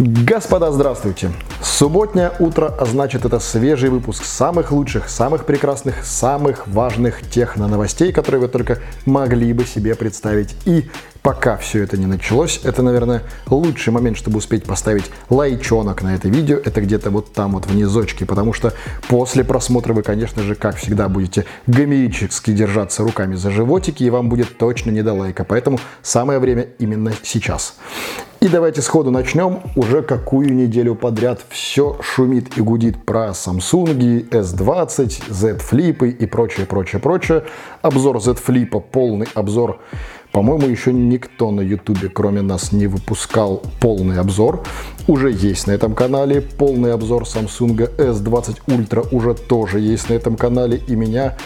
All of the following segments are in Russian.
Господа, здравствуйте! Субботнее утро, а значит это свежий выпуск самых лучших, самых прекрасных, самых важных техно-новостей, которые вы только могли бы себе представить. И пока все это не началось, это, наверное, лучший момент, чтобы успеть поставить лайчонок на это видео. Это где-то вот там вот внизочке, потому что после просмотра вы, конечно же, как всегда, будете гомерически держаться руками за животики, и вам будет точно не до лайка. Поэтому самое время именно сейчас. И давайте сходу начнем. Уже какую неделю подряд все шумит и гудит про Samsung, S20, Z Flip и прочее, прочее, прочее. Обзор Z Flip, полный обзор по-моему, еще никто на ютубе, кроме нас, не выпускал полный обзор. Уже есть на этом канале. Полный обзор Samsung S20 Ultra уже тоже есть на этом канале. И меня,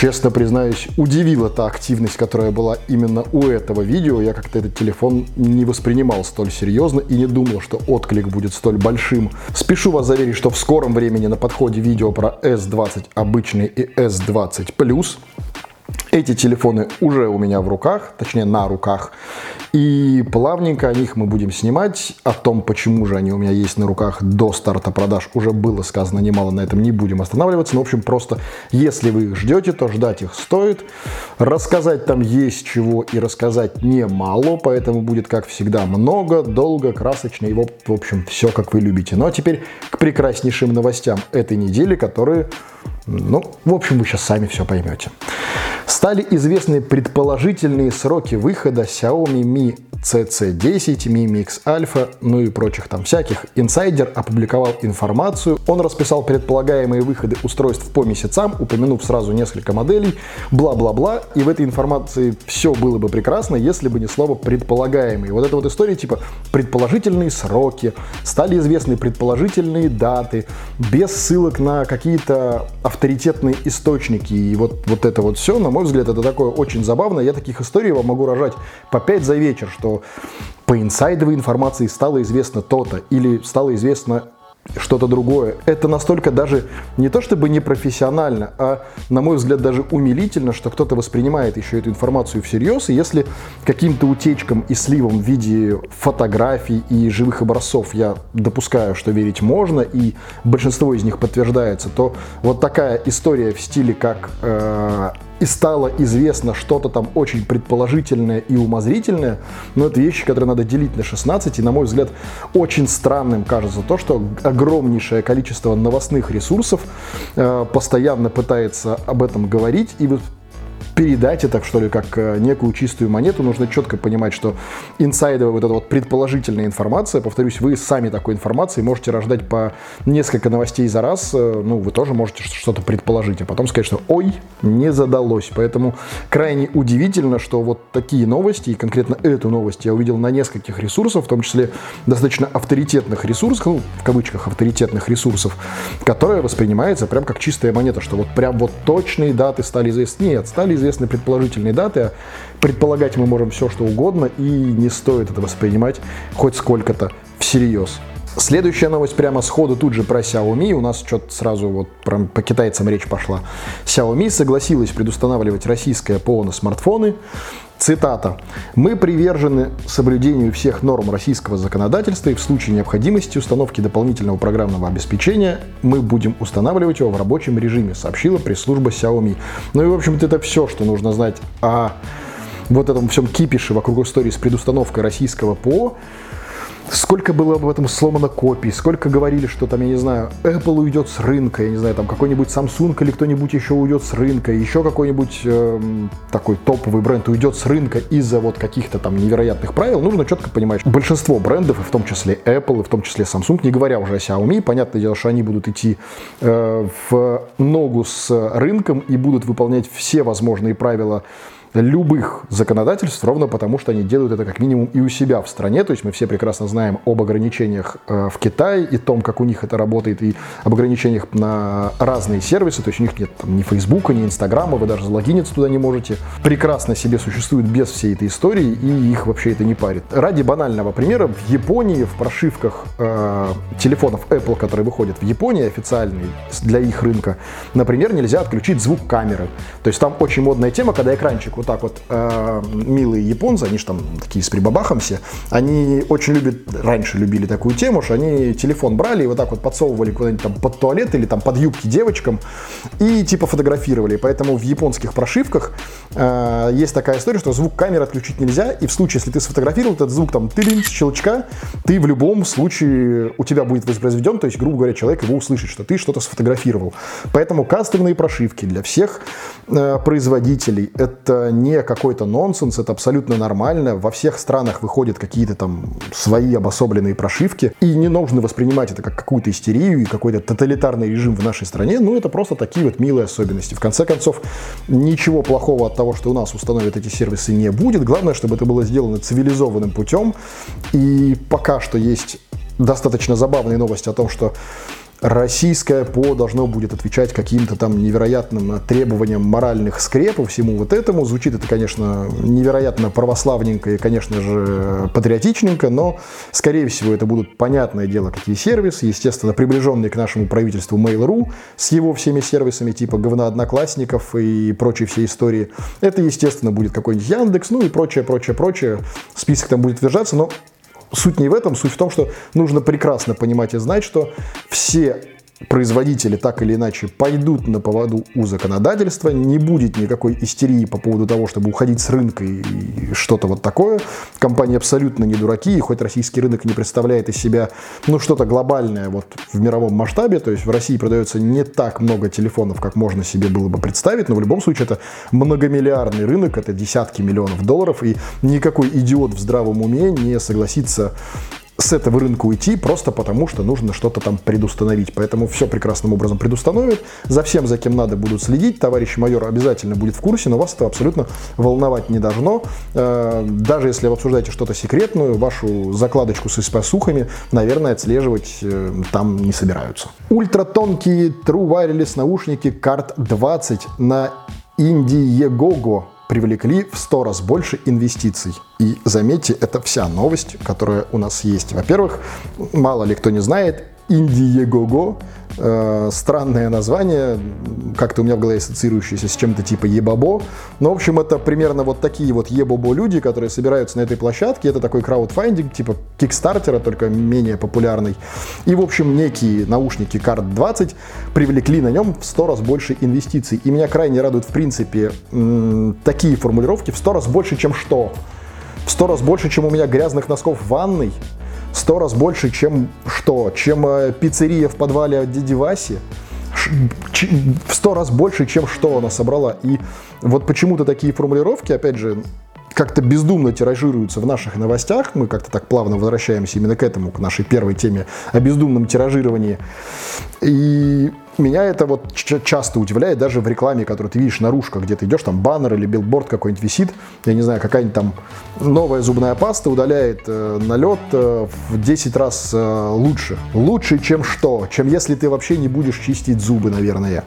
честно признаюсь, удивила та активность, которая была именно у этого видео. Я как-то этот телефон не воспринимал столь серьезно и не думал, что отклик будет столь большим. Спешу вас заверить, что в скором времени на подходе видео про S20 обычный и S20 Plus. Эти телефоны уже у меня в руках, точнее на руках. И плавненько о них мы будем снимать. О том, почему же они у меня есть на руках до старта продаж, уже было сказано немало, на этом не будем останавливаться. Но, в общем, просто если вы их ждете, то ждать их стоит. Рассказать там есть чего и рассказать немало, поэтому будет, как всегда, много, долго, красочно и, в общем, все, как вы любите. Ну а теперь к прекраснейшим новостям этой недели, которые ну, в общем, вы сейчас сами все поймете. Стали известны предположительные сроки выхода Xiaomi Mi CC10, Mi Mix Alpha, ну и прочих там всяких. Инсайдер опубликовал информацию. Он расписал предполагаемые выходы устройств по месяцам, упомянув сразу несколько моделей, бла-бла-бла. И в этой информации все было бы прекрасно, если бы не слово «предполагаемые». Вот эта вот история типа предположительные сроки, стали известны предположительные даты, без ссылок на какие-то авторитетные источники. И вот, вот это вот все, на мой взгляд, это такое очень забавно. Я таких историй вам могу рожать по 5 за вечер, что по инсайдовой информации стало известно то-то или стало известно что-то другое. Это настолько даже не то чтобы непрофессионально, а, на мой взгляд, даже умилительно, что кто-то воспринимает еще эту информацию всерьез, и если каким-то утечкам и сливам в виде фотографий и живых образцов я допускаю, что верить можно, и большинство из них подтверждается, то вот такая история в стиле, как э, и стало известно что-то там очень предположительное и умозрительное, но это вещи, которые надо делить на 16, и, на мой взгляд, очень странным кажется то, что огромнейшее количество новостных ресурсов э, постоянно пытается об этом говорить, и передать это, что ли, как э, некую чистую монету, нужно четко понимать, что инсайдовая вот эта вот предположительная информация, повторюсь, вы сами такой информацией можете рождать по несколько новостей за раз, э, ну, вы тоже можете что-то предположить, а потом сказать, что ой, не задалось. Поэтому крайне удивительно, что вот такие новости, и конкретно эту новость я увидел на нескольких ресурсах, в том числе достаточно авторитетных ресурсов, ну, в кавычках авторитетных ресурсов, которая воспринимается прям как чистая монета, что вот прям вот точные даты стали известны. Нет, стали известны известны предположительные даты, предполагать мы можем все, что угодно, и не стоит это воспринимать хоть сколько-то всерьез. Следующая новость прямо сходу тут же про Xiaomi. У нас что-то сразу вот прям по китайцам речь пошла. Xiaomi согласилась предустанавливать российское ПО на смартфоны. Цитата. «Мы привержены соблюдению всех норм российского законодательства и в случае необходимости установки дополнительного программного обеспечения мы будем устанавливать его в рабочем режиме», сообщила пресс-служба Xiaomi. Ну и, в общем-то, это все, что нужно знать о вот этом всем кипише вокруг истории с предустановкой российского ПО. Сколько было об этом сломано копий, сколько говорили, что там, я не знаю, Apple уйдет с рынка, я не знаю, там какой-нибудь Samsung или кто-нибудь еще уйдет с рынка, еще какой-нибудь э, такой топовый бренд уйдет с рынка из-за вот каких-то там невероятных правил, нужно четко понимать, что большинство брендов, и в том числе Apple, и в том числе Samsung, не говоря уже о Xiaomi, понятное дело, что они будут идти э, в ногу с рынком и будут выполнять все возможные правила любых законодательств, ровно потому, что они делают это как минимум и у себя в стране. То есть мы все прекрасно знаем об ограничениях э, в Китае и том, как у них это работает, и об ограничениях на разные сервисы. То есть у них нет там, ни Фейсбука, ни Инстаграма, вы даже залогиниться туда не можете. Прекрасно себе существуют без всей этой истории, и их вообще это не парит. Ради банального примера, в Японии в прошивках э, телефонов Apple, которые выходят в Японии официальные для их рынка, например, нельзя отключить звук камеры. То есть там очень модная тема, когда экранчик вот так вот э, милые японцы, они же там такие с прибабахом все, они очень любят, раньше любили такую тему, что они телефон брали и вот так вот подсовывали куда-нибудь там под туалет или там под юбки девочкам и типа фотографировали. Поэтому в японских прошивках э, есть такая история, что звук камеры отключить нельзя, и в случае, если ты сфотографировал этот звук там ты щелчка, ты в любом случае у тебя будет воспроизведен, то есть, грубо говоря, человек его услышит, что ты что-то сфотографировал. Поэтому кастомные прошивки для всех э, производителей это не какой-то нонсенс, это абсолютно нормально. Во всех странах выходят какие-то там свои обособленные прошивки, и не нужно воспринимать это как какую-то истерию и какой-то тоталитарный режим в нашей стране, ну это просто такие вот милые особенности. В конце концов, ничего плохого от того, что у нас установят эти сервисы не будет. Главное, чтобы это было сделано цивилизованным путем. И пока что есть достаточно забавные новости о том, что российское ПО должно будет отвечать каким-то там невероятным требованиям моральных скрепов, всему вот этому. Звучит это, конечно, невероятно православненько и, конечно же, патриотичненько, но, скорее всего, это будут, понятное дело, какие сервисы, естественно, приближенные к нашему правительству Mail.ru с его всеми сервисами типа говна одноклассников и прочей всей истории. Это, естественно, будет какой-нибудь Яндекс, ну и прочее, прочее, прочее. Список там будет держаться, но суть не в этом, суть в том, что нужно прекрасно понимать и знать, что все производители так или иначе пойдут на поводу у законодательства, не будет никакой истерии по поводу того, чтобы уходить с рынка и что-то вот такое. Компании абсолютно не дураки, и хоть российский рынок не представляет из себя ну, что-то глобальное вот в мировом масштабе, то есть в России продается не так много телефонов, как можно себе было бы представить, но в любом случае это многомиллиардный рынок, это десятки миллионов долларов, и никакой идиот в здравом уме не согласится с этого рынка уйти просто потому, что нужно что-то там предустановить. Поэтому все прекрасным образом предустановят. За всем, за кем надо, будут следить. Товарищ майор обязательно будет в курсе, но вас это абсолютно волновать не должно. Э, даже если вы обсуждаете что-то секретную, вашу закладочку с испасухами, наверное, отслеживать э, там не собираются. Ультратонкие True Wireless наушники Card 20 на Indiegogo привлекли в 100 раз больше инвестиций. И заметьте, это вся новость, которая у нас есть. Во-первых, мало ли кто не знает, Indiegogo Э, странное название, как-то у меня в голове ассоциирующееся с чем-то типа Ебабо. Но, в общем, это примерно вот такие вот Ебобо люди, которые собираются на этой площадке. Это такой краудфандинг, типа Кикстартера, только менее популярный. И, в общем, некие наушники Card 20 привлекли на нем в 100 раз больше инвестиций. И меня крайне радуют, в принципе, такие формулировки в 100 раз больше, чем что? В 100 раз больше, чем у меня грязных носков в ванной, сто раз больше, чем что? Чем э, пиццерия в подвале от дяди Васи? в сто раз больше, чем что она собрала. И вот почему-то такие формулировки, опять же, как-то бездумно тиражируются в наших новостях. Мы как-то так плавно возвращаемся именно к этому, к нашей первой теме о бездумном тиражировании. И меня это вот часто удивляет, даже в рекламе, которую ты видишь наружка, где ты идешь, там баннер или билборд какой-нибудь висит, я не знаю, какая-нибудь там новая зубная паста удаляет э, налет э, в 10 раз э, лучше. Лучше, чем что? Чем если ты вообще не будешь чистить зубы, наверное.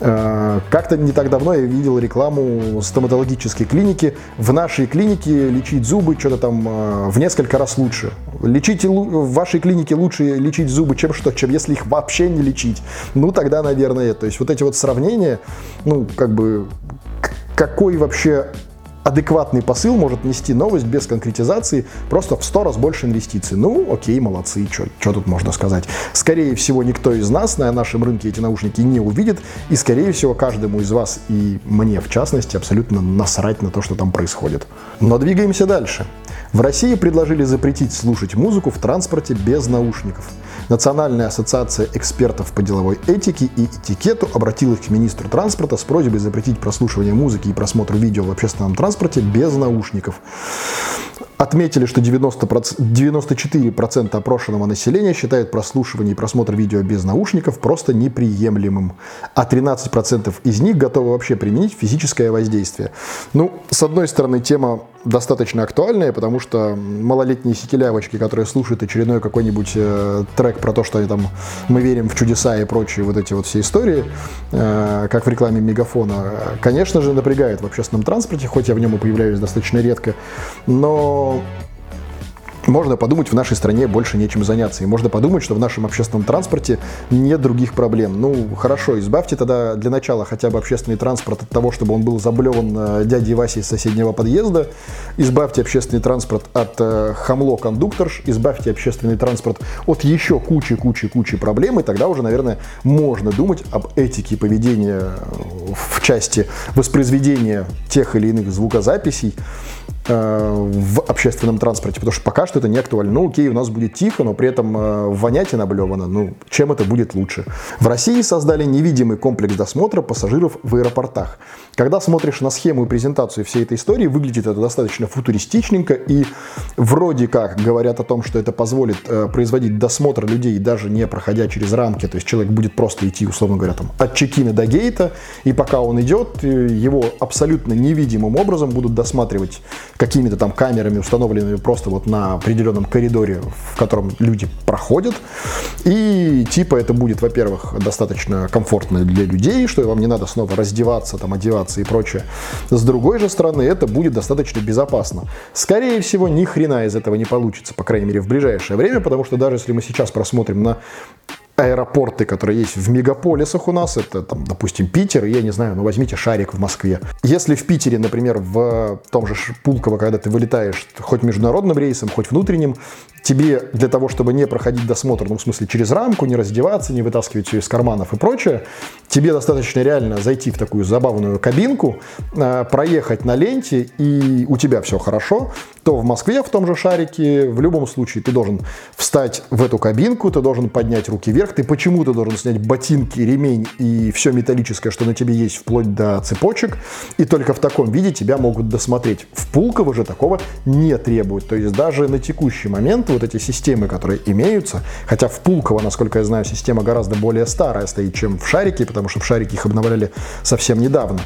Э, как-то не так давно я видел рекламу стоматологической клиники. В нашей клинике лечить зубы что-то там э, в несколько раз лучше. Лечите, в вашей клинике лучше лечить зубы, чем что? Чем если их вообще не лечить. Ну, тогда тогда, наверное, то есть вот эти вот сравнения, ну, как бы, какой вообще адекватный посыл может нести новость без конкретизации, просто в сто раз больше инвестиций. Ну, окей, молодцы, что тут можно сказать. Скорее всего, никто из нас на нашем рынке эти наушники не увидит, и, скорее всего, каждому из вас и мне, в частности, абсолютно насрать на то, что там происходит. Но двигаемся дальше. В России предложили запретить слушать музыку в транспорте без наушников. Национальная ассоциация экспертов по деловой этике и этикету обратилась к министру транспорта с просьбой запретить прослушивание музыки и просмотр видео в общественном транспорте без наушников. Отметили, что 90%, 94% опрошенного населения считают прослушивание и просмотр видео без наушников просто неприемлемым, а 13% из них готовы вообще применить физическое воздействие. Ну, с одной стороны, тема достаточно актуальная, потому что малолетние сикелявочки, которые слушают очередной какой-нибудь э, трек про то, что они там мы верим в чудеса и прочие вот эти вот все истории, э, как в рекламе Мегафона, конечно же, напрягает в общественном транспорте, хоть я в нем и появляюсь достаточно редко, но можно подумать, в нашей стране больше нечем заняться. И можно подумать, что в нашем общественном транспорте нет других проблем. Ну, хорошо, избавьте тогда для начала хотя бы общественный транспорт от того, чтобы он был заблеван э, дядей Васей из соседнего подъезда. Избавьте общественный транспорт от э, хамло-кондукторш. Избавьте общественный транспорт от еще кучи-кучи-кучи проблем. И тогда уже, наверное, можно думать об этике поведения э, в части воспроизведения тех или иных звукозаписей в общественном транспорте, потому что пока что это не актуально. Ну, окей, у нас будет тихо, но при этом э, вонять и наблевано. Ну, чем это будет лучше? В России создали невидимый комплекс досмотра пассажиров в аэропортах. Когда смотришь на схему и презентацию всей этой истории, выглядит это достаточно футуристичненько и вроде как говорят о том, что это позволит э, производить досмотр людей, даже не проходя через рамки. То есть человек будет просто идти, условно говоря, там, от чекина до гейта, и пока он идет, э, его абсолютно невидимым образом будут досматривать какими-то там камерами, установленными просто вот на определенном коридоре, в котором люди проходят. И типа это будет, во-первых, достаточно комфортно для людей, что вам не надо снова раздеваться, там, одеваться и прочее. С другой же стороны, это будет достаточно безопасно. Скорее всего, ни хрена из этого не получится, по крайней мере, в ближайшее время, потому что даже если мы сейчас просмотрим на аэропорты, которые есть в мегаполисах у нас, это, там, допустим, Питер, я не знаю, ну, возьмите Шарик в Москве. Если в Питере, например, в том же Пулково, когда ты вылетаешь хоть международным рейсом, хоть внутренним, тебе для того, чтобы не проходить досмотр, ну, в смысле, через рамку, не раздеваться, не вытаскивать все из карманов и прочее, тебе достаточно реально зайти в такую забавную кабинку, а, проехать на ленте, и у тебя все хорошо, то в Москве в том же шарике в любом случае ты должен встать в эту кабинку, ты должен поднять руки вверх, ты почему-то должен снять ботинки, ремень и все металлическое, что на тебе есть, вплоть до цепочек, и только в таком виде тебя могут досмотреть. В Пулково же такого не требуют. То есть даже на текущий момент вот эти системы, которые имеются, хотя в Пулково, насколько я знаю, система гораздо более старая стоит, чем в Шарике, потому что в Шарике их обновляли совсем недавно.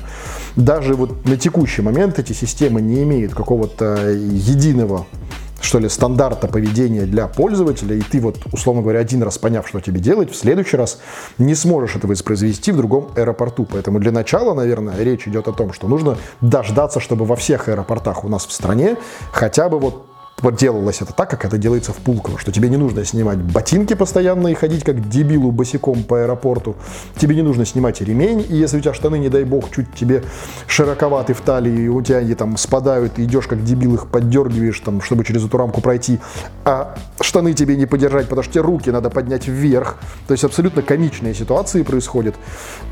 Даже вот на текущий момент эти системы не имеют какого-то единого что ли, стандарта поведения для пользователя, и ты вот, условно говоря, один раз поняв, что тебе делать, в следующий раз не сможешь это воспроизвести в другом аэропорту. Поэтому для начала, наверное, речь идет о том, что нужно дождаться, чтобы во всех аэропортах у нас в стране хотя бы вот делалось это так, как это делается в Пулково, что тебе не нужно снимать ботинки постоянно и ходить как дебилу босиком по аэропорту, тебе не нужно снимать ремень, и если у тебя штаны, не дай бог, чуть тебе широковаты в талии, и у тебя они там спадают, ты идешь как дебил их поддергиваешь, там, чтобы через эту рамку пройти, а штаны тебе не подержать, потому что тебе руки надо поднять вверх, то есть абсолютно комичные ситуации происходят,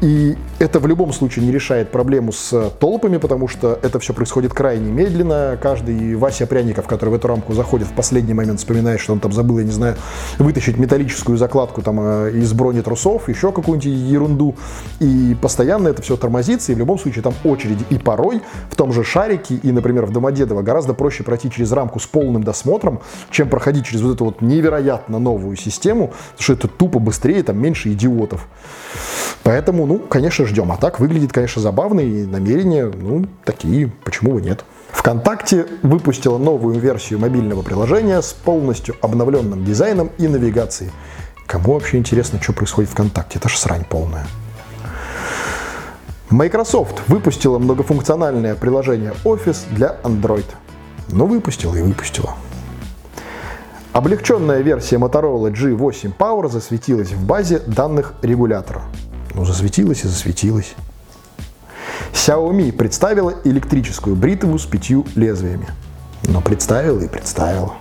и это в любом случае не решает проблему с толпами, потому что это все происходит крайне медленно, каждый Вася Пряников, который в эту рамку заходит в последний момент, вспоминает, что он там забыл, я не знаю, вытащить металлическую закладку там э, из бронетрусов, еще какую-нибудь ерунду. И постоянно это все тормозится, и в любом случае там очереди. И порой в том же Шарике и, например, в Домодедово гораздо проще пройти через рамку с полным досмотром, чем проходить через вот эту вот невероятно новую систему, потому что это тупо быстрее, там меньше идиотов. Поэтому, ну, конечно, ждем. А так выглядит, конечно, забавно, и намерения, ну, такие, почему бы нет. ВКонтакте выпустила новую версию мобильного приложения с полностью обновленным дизайном и навигацией. Кому вообще интересно, что происходит ВКонтакте? Это ж срань полная. Microsoft выпустила многофункциональное приложение Office для Android. Ну, выпустила и выпустила. Облегченная версия Motorola G8 Power засветилась в базе данных регулятора. Ну, засветилась и засветилась. Xiaomi представила электрическую бритву с пятью лезвиями. Но представила и представила.